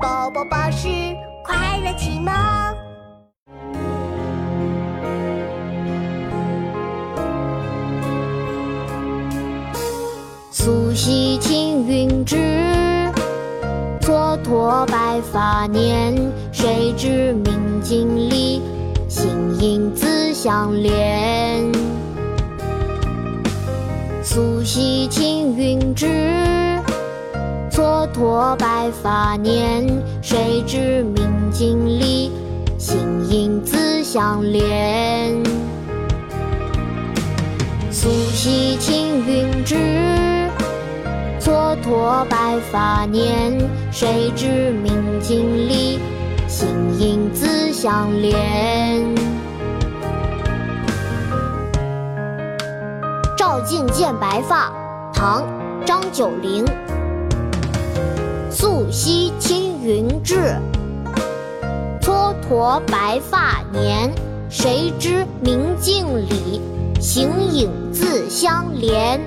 宝宝巴士快乐启蒙。素系青云志，蹉跎白发年。谁知明镜里，形影自相连。素系青云志，蹉跎白发年。谁知明镜里，形影自相连。素系青云志，蹉跎白发年。谁知明镜里，形影自相连。照镜见白发，唐·张九龄。素系青云志，蹉跎白发年。谁知明镜里，形影自相连。